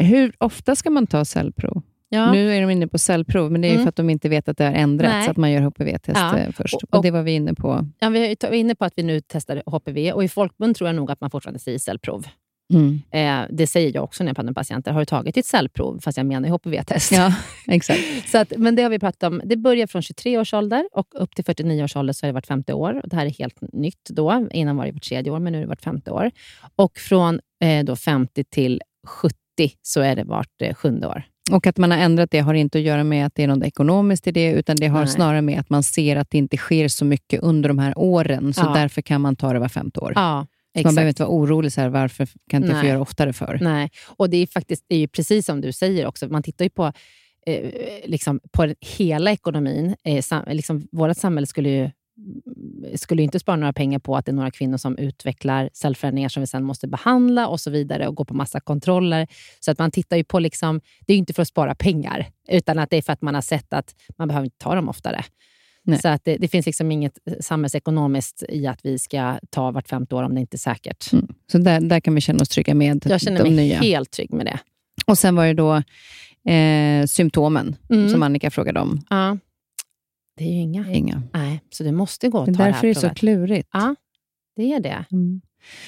[SPEAKER 1] Eh, hur ofta ska man ta cellprov?
[SPEAKER 2] Ja.
[SPEAKER 1] Nu är de inne på cellprov, men det är ju
[SPEAKER 2] Mm.
[SPEAKER 1] för att de inte vet att det har ändrats,
[SPEAKER 2] Nej.
[SPEAKER 1] så att man gör HPV-test eh, först.
[SPEAKER 2] Och-
[SPEAKER 1] Och,
[SPEAKER 2] och-
[SPEAKER 1] det var vi inne på.
[SPEAKER 2] Ja, vi t- inne på att vi nu testar HPV och i folkmun tror jag nog att man fortfarande säger cellprov.
[SPEAKER 1] Mm.
[SPEAKER 2] Eh, det säger jag också när jag pratar med patienter. Har du tagit ditt cellprov? Fast jag menar HPV-test.
[SPEAKER 1] Ja, exakt.
[SPEAKER 2] Så att, men det har vi pratat om. Det börjar från 23 års ålder och upp till 49 års ålder så har det varit femte år. Och det här är helt nytt då. Innan var det vart tredje år, men nu är det vart femte år. Och från eh, då 50 till 70 så är det vart eh, sjunde år.
[SPEAKER 1] Och att man har ändrat det har inte att göra med att det är något ekonomiskt i det, utan det har
[SPEAKER 2] Nej.
[SPEAKER 1] snarare med att man ser att det inte sker så mycket under de här åren, så
[SPEAKER 2] Ja.
[SPEAKER 1] därför kan man ta det var femte år.
[SPEAKER 2] Ja,
[SPEAKER 1] så man behöver inte vara orolig, så här, varför kan inte jag få göra oftare för?
[SPEAKER 2] Nej, och det är faktiskt det är ju precis som du säger också. Man tittar ju på, eh, liksom, på hela ekonomin. Eh, sam, liksom, vårt samhälle skulle ju skulle inte spara några pengar på att det är några kvinnor som utvecklar cellförändringar som vi sen måste behandla och så vidare och gå på massa kontroller. Så att man tittar ju på, liksom, det är ju inte för att spara pengar, utan att det är för att man har sett att man behöver inte ta dem oftare.
[SPEAKER 1] Nej.
[SPEAKER 2] Så att det, det finns liksom inget samhällsekonomiskt i att vi ska ta vart femte år om det inte är säkert.
[SPEAKER 1] Mm. Så där, där kan vi känna oss trygga med
[SPEAKER 2] Jag känner mig
[SPEAKER 1] nya.
[SPEAKER 2] helt trygg med det.
[SPEAKER 1] Och sen var det då eh, symptomen
[SPEAKER 2] Mm.
[SPEAKER 1] som Annika frågade om.
[SPEAKER 2] Ja. Det är ju inga.
[SPEAKER 1] Inga.
[SPEAKER 2] Nej, så du måste gå och
[SPEAKER 1] Det
[SPEAKER 2] ta
[SPEAKER 1] är
[SPEAKER 2] det
[SPEAKER 1] därför det
[SPEAKER 2] här
[SPEAKER 1] är så
[SPEAKER 2] provet.
[SPEAKER 1] klurigt.
[SPEAKER 2] Ja, det är det.
[SPEAKER 1] Mm.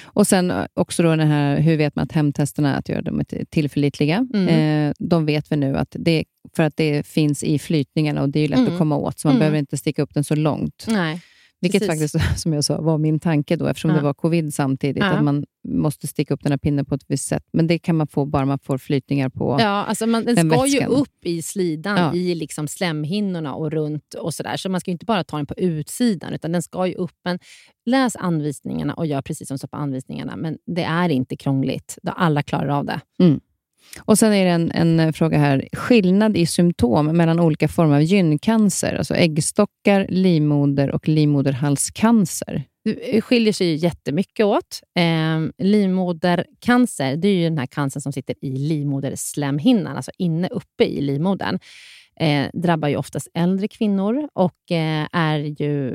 [SPEAKER 1] Och sen eh, också då den här, hur vet man att hemtesterna att göra dem är tillförlitliga?
[SPEAKER 2] Mm.
[SPEAKER 1] Eh, de vet vi nu att det för att det finns i flytningen och det är lätt
[SPEAKER 2] Mm.
[SPEAKER 1] att komma åt, så man
[SPEAKER 2] Mm.
[SPEAKER 1] behöver inte sticka upp den så långt.
[SPEAKER 2] Nej.
[SPEAKER 1] Vilket
[SPEAKER 2] Precis.
[SPEAKER 1] faktiskt, som jag sa, var min tanke då, eftersom
[SPEAKER 2] Ja.
[SPEAKER 1] det var covid samtidigt,
[SPEAKER 2] Ja.
[SPEAKER 1] att man måste sticka upp den här pinnen på ett visst sätt. Men det kan man få bara man får flytningar på...
[SPEAKER 2] Ja, alltså man, den
[SPEAKER 1] den
[SPEAKER 2] ska ju
[SPEAKER 1] vätskan.
[SPEAKER 2] upp i slidan,
[SPEAKER 1] Ja.
[SPEAKER 2] i liksom slemhinnorna och runt. och sådär. Så man ska ju inte bara ta den på utsidan, utan den ska ju upp. Men läs anvisningarna och gör precis som står på anvisningarna. Men det är inte krångligt. Då Alla klarar av det.
[SPEAKER 1] Och Sen är det en, en eh, fråga här. Skillnad i symptom mellan olika former av gyncancer, alltså äggstockar, livmoder och livmoderhalscancer.
[SPEAKER 2] Det eh, skiljer sig ju jättemycket åt. Eh, livmodercancer det är ju den här cancern som sitter i livmoderslemhinnan, alltså inne uppe i livmodern. Eh, drabbar ju oftast äldre kvinnor och eh, är ju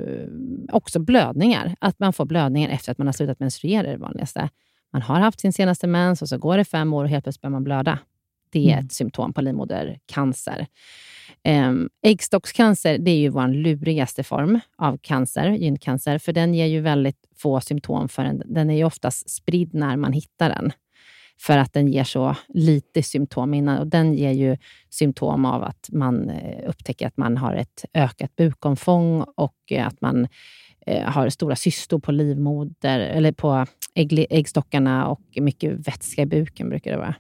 [SPEAKER 2] också blödningar. Att man får blödningar efter att man har slutat menstruera är det vanligaste. Man har haft sin senaste mens och så går det fem år och helt plötsligt börjar man blöda. Det är
[SPEAKER 1] Mm.
[SPEAKER 2] ett symptom på livmodercancer. Um, äggstockscancer det är ju vår lurigaste form av cancer, gyncancer, för den ger ju väldigt få symptom. För den, den är ju oftast spridd när man hittar den, för att den ger så lite symptom innan. Och den ger ju symptom av att man eh, upptäcker att man har ett ökat bukomfång och eh, att man eh, har stora cystor på livmoder, eller på ägg, äggstockarna och mycket vätska i buken brukar det vara.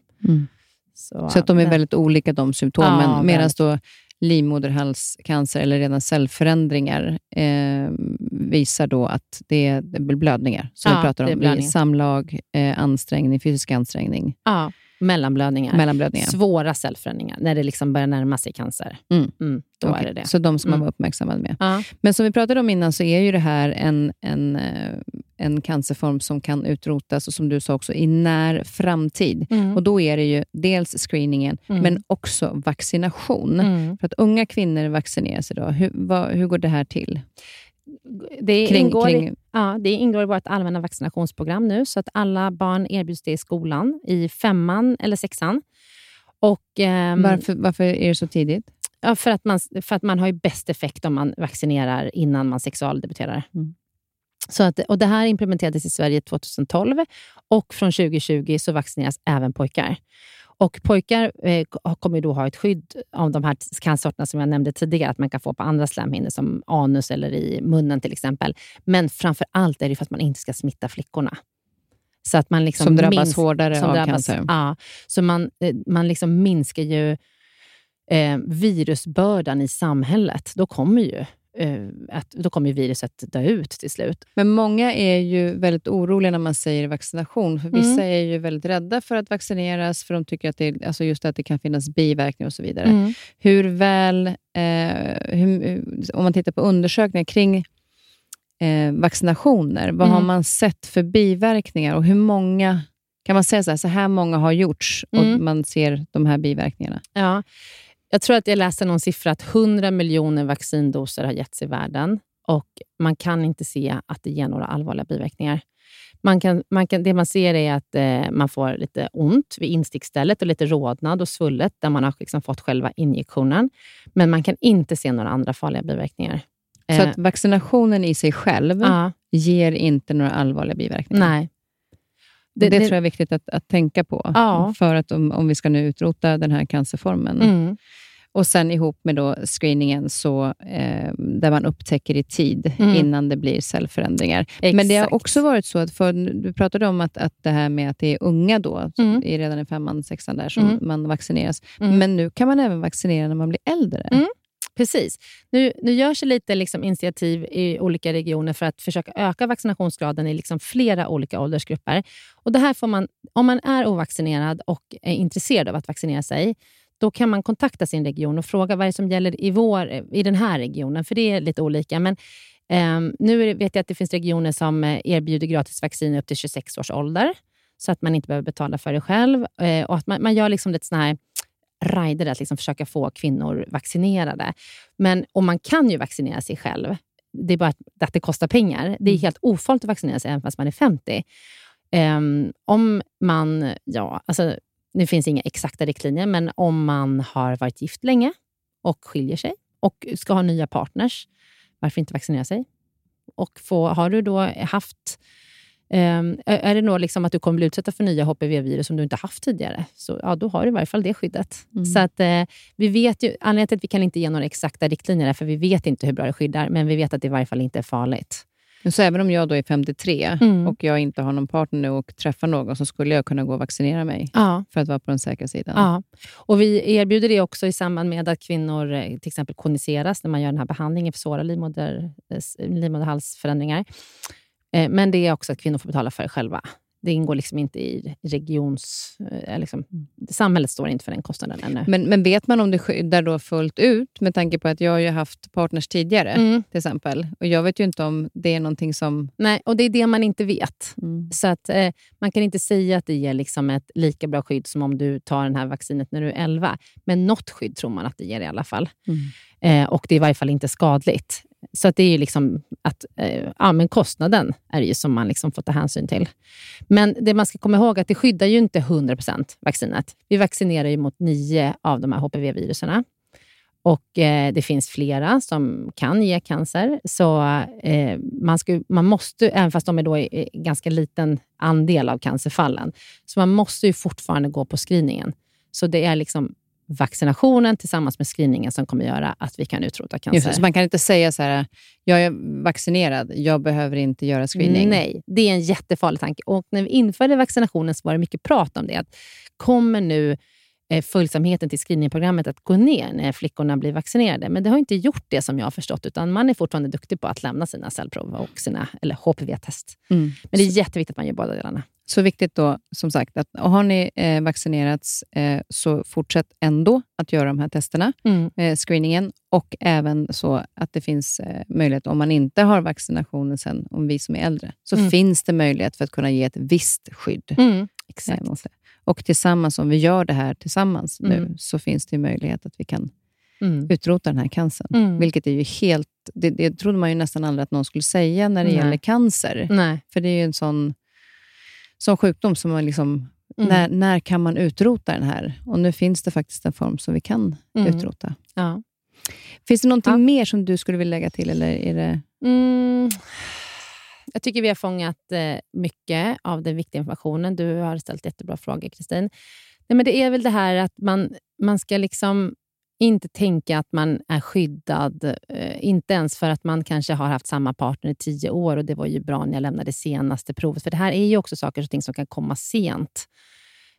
[SPEAKER 2] Så,
[SPEAKER 1] Så att de är väldigt olika de symptomen.
[SPEAKER 2] Ja,
[SPEAKER 1] Medan då livmoderhalscancer eller redan cellförändringar eh, visar då att det är blödningar. Som
[SPEAKER 2] Ja,
[SPEAKER 1] vi pratar
[SPEAKER 2] det är
[SPEAKER 1] om. Samlag, eh, ansträngning, fysisk ansträngning,
[SPEAKER 2] Ja, mellanblödningar.
[SPEAKER 1] mellanblödningar.
[SPEAKER 2] Svåra cellförändringar, när det liksom börjar närma sig cancer.
[SPEAKER 1] Mm.
[SPEAKER 2] då
[SPEAKER 1] Okej,
[SPEAKER 2] är det det.
[SPEAKER 1] Så de ska man
[SPEAKER 2] Mm.
[SPEAKER 1] vara uppmärksammad med.
[SPEAKER 2] Ja.
[SPEAKER 1] Men som vi pratade om innan så är ju det här en, en, eh, en cancerform som kan utrotas, och som du sa också, i när framtid.
[SPEAKER 2] Mm.
[SPEAKER 1] Och Då är det ju dels screeningen,
[SPEAKER 2] Mm.
[SPEAKER 1] men också vaccination.
[SPEAKER 2] Mm.
[SPEAKER 1] För att unga kvinnor vaccineras idag. Hur, vad, hur går det här till?
[SPEAKER 2] Det,
[SPEAKER 1] Kring,
[SPEAKER 2] ingår
[SPEAKER 1] kring,
[SPEAKER 2] I, ja, det ingår i vårt allmänna vaccinationsprogram nu, så att alla barn erbjuds det i skolan, i femman eller sexan. Och, ehm,
[SPEAKER 1] varför, varför är det så tidigt?
[SPEAKER 2] Ja, för, att man, för att man har ju bäst effekt om man vaccinerar innan man sexualdebuterar.
[SPEAKER 1] Mm.
[SPEAKER 2] Så att, och det här implementerades i Sverige 2012 och från 2020 så vaccineras även pojkar. Och Pojkar eh, kommer då ha ett skydd av de här cancersorterna som jag nämnde tidigare, att man kan få på andra slemhinnor som anus eller i munnen till exempel. Men framför allt är det för att man inte ska smitta flickorna. Så att man liksom
[SPEAKER 1] som drabbas
[SPEAKER 2] minst-
[SPEAKER 1] hårdare
[SPEAKER 2] som
[SPEAKER 1] av
[SPEAKER 2] drabbas.
[SPEAKER 1] cancer?
[SPEAKER 2] Ja, så man, eh, man liksom minskar ju eh, virusbördan i samhället. Då kommer ju att, då kommer viruset dö ut till slut.
[SPEAKER 1] Men många är ju väldigt oroliga när man säger vaccination. För Vissa
[SPEAKER 2] Mm.
[SPEAKER 1] är ju väldigt rädda för att vaccineras, för de tycker att det, alltså just att det kan finnas biverkningar och så vidare.
[SPEAKER 2] Mm.
[SPEAKER 1] Hur väl, eh, hur, om man tittar på undersökningar kring eh, vaccinationer, vad har
[SPEAKER 2] Mm.
[SPEAKER 1] man sett för biverkningar och hur många, kan man säga så här, så här många har gjorts och
[SPEAKER 2] Mm.
[SPEAKER 1] man ser de här biverkningarna?
[SPEAKER 2] Ja. Jag tror att jag läste någon siffra att 100 miljoner vaccindoser har getts i världen och man kan inte se att det ger några allvarliga biverkningar. Man kan, man kan, det man ser är att eh, man får lite ont vid instickstället och lite rodnad och svullet där man har liksom fått själva injektionen. Men man kan inte se några andra farliga biverkningar.
[SPEAKER 1] Så
[SPEAKER 2] Eh,
[SPEAKER 1] att vaccinationen i sig själv
[SPEAKER 2] ja,
[SPEAKER 1] ger inte några allvarliga biverkningar?
[SPEAKER 2] nej.
[SPEAKER 1] Det, det, tror jag är viktigt att, att tänka på,
[SPEAKER 2] Ja.
[SPEAKER 1] för att om, om vi ska nu utrota den här cancerformen.
[SPEAKER 2] Mm,
[SPEAKER 1] Och sen ihop med då screeningen, så, eh, där man upptäcker i tid,
[SPEAKER 2] Mm.
[SPEAKER 1] innan det blir cellförändringar. Men det har
[SPEAKER 2] exakt.
[SPEAKER 1] också varit så, att för, du pratade om att, att det här med att det är unga då,
[SPEAKER 2] Mm.
[SPEAKER 1] redan i femman, sexan där, som
[SPEAKER 2] Mm.
[SPEAKER 1] man vaccineras.
[SPEAKER 2] Mm.
[SPEAKER 1] Men nu kan man även vaccinera när man blir äldre.
[SPEAKER 2] Precis. Nu, nu görs det lite liksom initiativ i olika regioner för att försöka öka vaccinationsgraden i liksom flera olika åldersgrupper. Och det här får man, om man är ovaccinerad och är intresserad av att vaccinera sig, då kan man kontakta sin region och fråga vad det är som gäller i, vår, i den här regionen, för det är lite olika. Men eh, nu vet jag att det finns regioner som eh, erbjuder gratis vaccin upp till 26 års ålder, så att man inte behöver betala för det själv. Eh, och att man, man gör liksom lite såna här rider att liksom försöka få kvinnor vaccinerade. Men och man kan ju vaccinera sig själv. Det är bara att, det kostar pengar. Det är
[SPEAKER 1] Mm.
[SPEAKER 2] helt ofarligt att vaccinera sig även fast man är 50. Ehm, om man, ja, alltså, nu finns inga exakta riktlinjer, men om man har varit gift länge och skiljer sig och ska ha nya partners, varför inte vaccinera sig? Och få, har du då haft Um, är det nog liksom att du kommer bli utsatt för nya HPV-virus som du inte haft tidigare, så ja, då har du i varje fall det skyddet. Mm. Så att, eh, vi vet ju, anledningen till att vi kan inte ge några exakta riktlinjer är för vi vet inte hur bra det skyddar, men vi vet att det i varje fall inte är farligt.
[SPEAKER 1] Så även om jag då är 53 mm. och jag inte har någon partner och träffar någon, så skulle jag kunna gå och vaccinera mig
[SPEAKER 2] ja.
[SPEAKER 1] för att vara på den säkra sidan?
[SPEAKER 2] Ja. Och vi erbjuder det också i samband med att kvinnor eh, till exempel koniseras, när man gör den här behandlingen för svåra livmoder, eh, livmoderhalsförändringar. Eh, men det är också att kvinnor får betala för det själva. Det ingår liksom inte i regions... Eh, liksom, samhället står inte för den kostnaden ännu.
[SPEAKER 1] Men, men vet man om det skyddar då fullt ut? Med tanke på att jag har haft partners tidigare, mm. till exempel. Och Jag vet ju inte om det är någonting som...
[SPEAKER 2] Nej, och det är det man inte vet. Mm. Så att eh, Man kan inte säga att det ger liksom ett lika bra skydd som om du tar det här vaccinet när du är 11. Men något skydd tror man att det ger i alla fall. Mm. Eh, och det är i varje fall inte skadligt. Så att det är ju liksom att, eh, ja, men kostnaden är ju som man liksom får ta hänsyn till. Men det man ska komma ihåg är att det skyddar ju inte 100% vaccinet. Vi vaccinerar ju mot nio av de här HPV-viruserna. Och eh, Det finns flera som kan ge cancer. Så eh, man, ska, man måste, även fast de är då i, ganska liten andel av cancerfallen, så man måste ju fortfarande gå på screeningen. Så det är liksom vaccinationen tillsammans med screeningen som kommer göra att vi kan utrota cancer.
[SPEAKER 1] Så man kan inte säga så här, jag är vaccinerad, jag behöver inte göra screening?
[SPEAKER 2] Nej, det är en jättefarlig tanke. Och när vi införde vaccinationen så var det mycket prat om det. Att kommer nu följsamheten till screeningprogrammet att gå ner när flickorna blir vaccinerade. Men det har inte gjort det som jag har förstått, utan man är fortfarande duktig på att lämna sina cellprov och sina eller HPV-test. Mm. Men det är jätteviktigt att man gör båda delarna.
[SPEAKER 1] Så viktigt då, som sagt, att har ni eh, vaccinerats eh, så fortsätt ändå att göra de här testerna, mm. eh, screeningen, och även så att det finns eh, möjlighet, om man inte har vaccinationen sen, om vi som är äldre, så mm. finns det möjlighet för att kunna ge ett visst skydd.
[SPEAKER 2] Mm. Exakt.
[SPEAKER 1] Och tillsammans, om vi gör det här tillsammans nu, mm. så finns det möjlighet att vi kan mm. utrota den här cancern. Mm. Vilket är ju helt... Det, det trodde man ju nästan aldrig att någon skulle säga när det Nej. gäller cancer.
[SPEAKER 2] Nej.
[SPEAKER 1] För det är ju en sån som sjukdom som man liksom, mm. när, när kan man utrota den här? Och nu finns det faktiskt en form som vi kan mm. utrota.
[SPEAKER 2] Ja.
[SPEAKER 1] Finns det någonting ja. mer som du skulle vilja lägga till? Eller är det...
[SPEAKER 2] Jag tycker vi har fångat eh, mycket av den viktiga informationen. Du har ställt jättebra frågor, Kristin. det är väl det här att man, man ska liksom inte tänka att man är skyddad, eh, inte ens för att man kanske har haft samma partner i tio år och det var ju bra när jag lämnade senaste provet. För det här är ju också saker och ting som kan komma sent.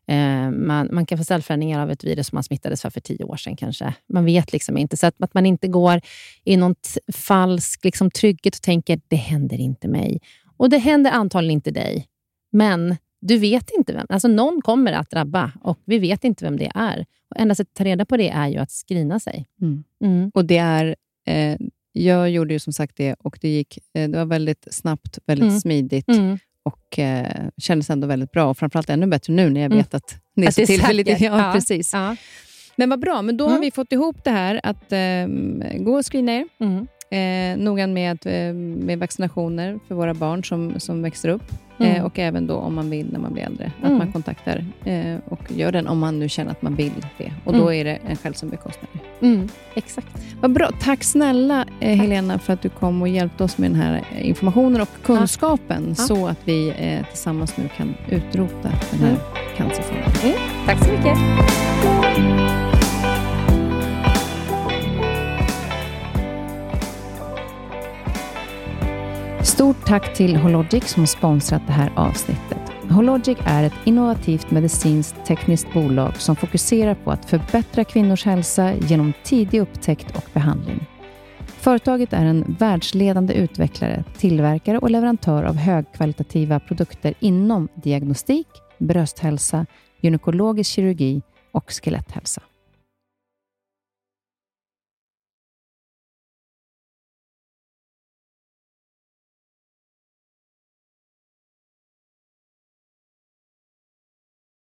[SPEAKER 2] Eh, man, man, kan få cellförändringar av ett virus som man smittades för för tio år sedan kanske. Man vet liksom inte. Så att, att man inte går i någon falsk liksom, trygghet och tänker det händer inte mig. Och det händer antagligen inte dig. Men du vet inte vem. Alltså någon kommer att drabba och vi vet inte vem det är. Och enda sättet att ta reda på det är ju att skrina sig.
[SPEAKER 1] Mm. Mm. Och det är... Eh, jag gjorde ju som sagt det och det gick eh, det var väldigt snabbt, väldigt mm. smidigt mm. Och eh, kändes ändå väldigt bra. Och framförallt ännu bättre nu när jag mm. vet att det är att så tillfälligt. Ja,
[SPEAKER 2] ja,
[SPEAKER 1] precis.
[SPEAKER 2] Ja.
[SPEAKER 1] Men vad bra, men då har mm. vi fått ihop det här att eh, gå och screena er. Eh, noggrann med, eh, med vaccinationer för våra barn som, som växer upp. Mm. Eh, och även då om man vill när man blir äldre. Att mm. man kontaktar eh, och gör den om man nu känner att man vill det. Och då mm. är det en själv som bekostar
[SPEAKER 2] det. Mm. Exakt.
[SPEAKER 1] Vad bra. Tack snälla eh, Tack. Helena för att du kom och hjälpte oss med den här informationen och kunskapen ja. så att vi eh, tillsammans nu kan utrota den här mm. cancerformen.
[SPEAKER 2] Mm. Tack så mycket.
[SPEAKER 1] Stort tack till Hologic som sponsrat det här avsnittet. Hologic är ett innovativt medicinskt tekniskt bolag som fokuserar på att förbättra kvinnors hälsa genom tidig upptäckt och behandling. Företaget är en världsledande utvecklare, tillverkare och leverantör av högkvalitativa produkter inom diagnostik, brösthälsa, gynekologisk kirurgi och skeletthälsa.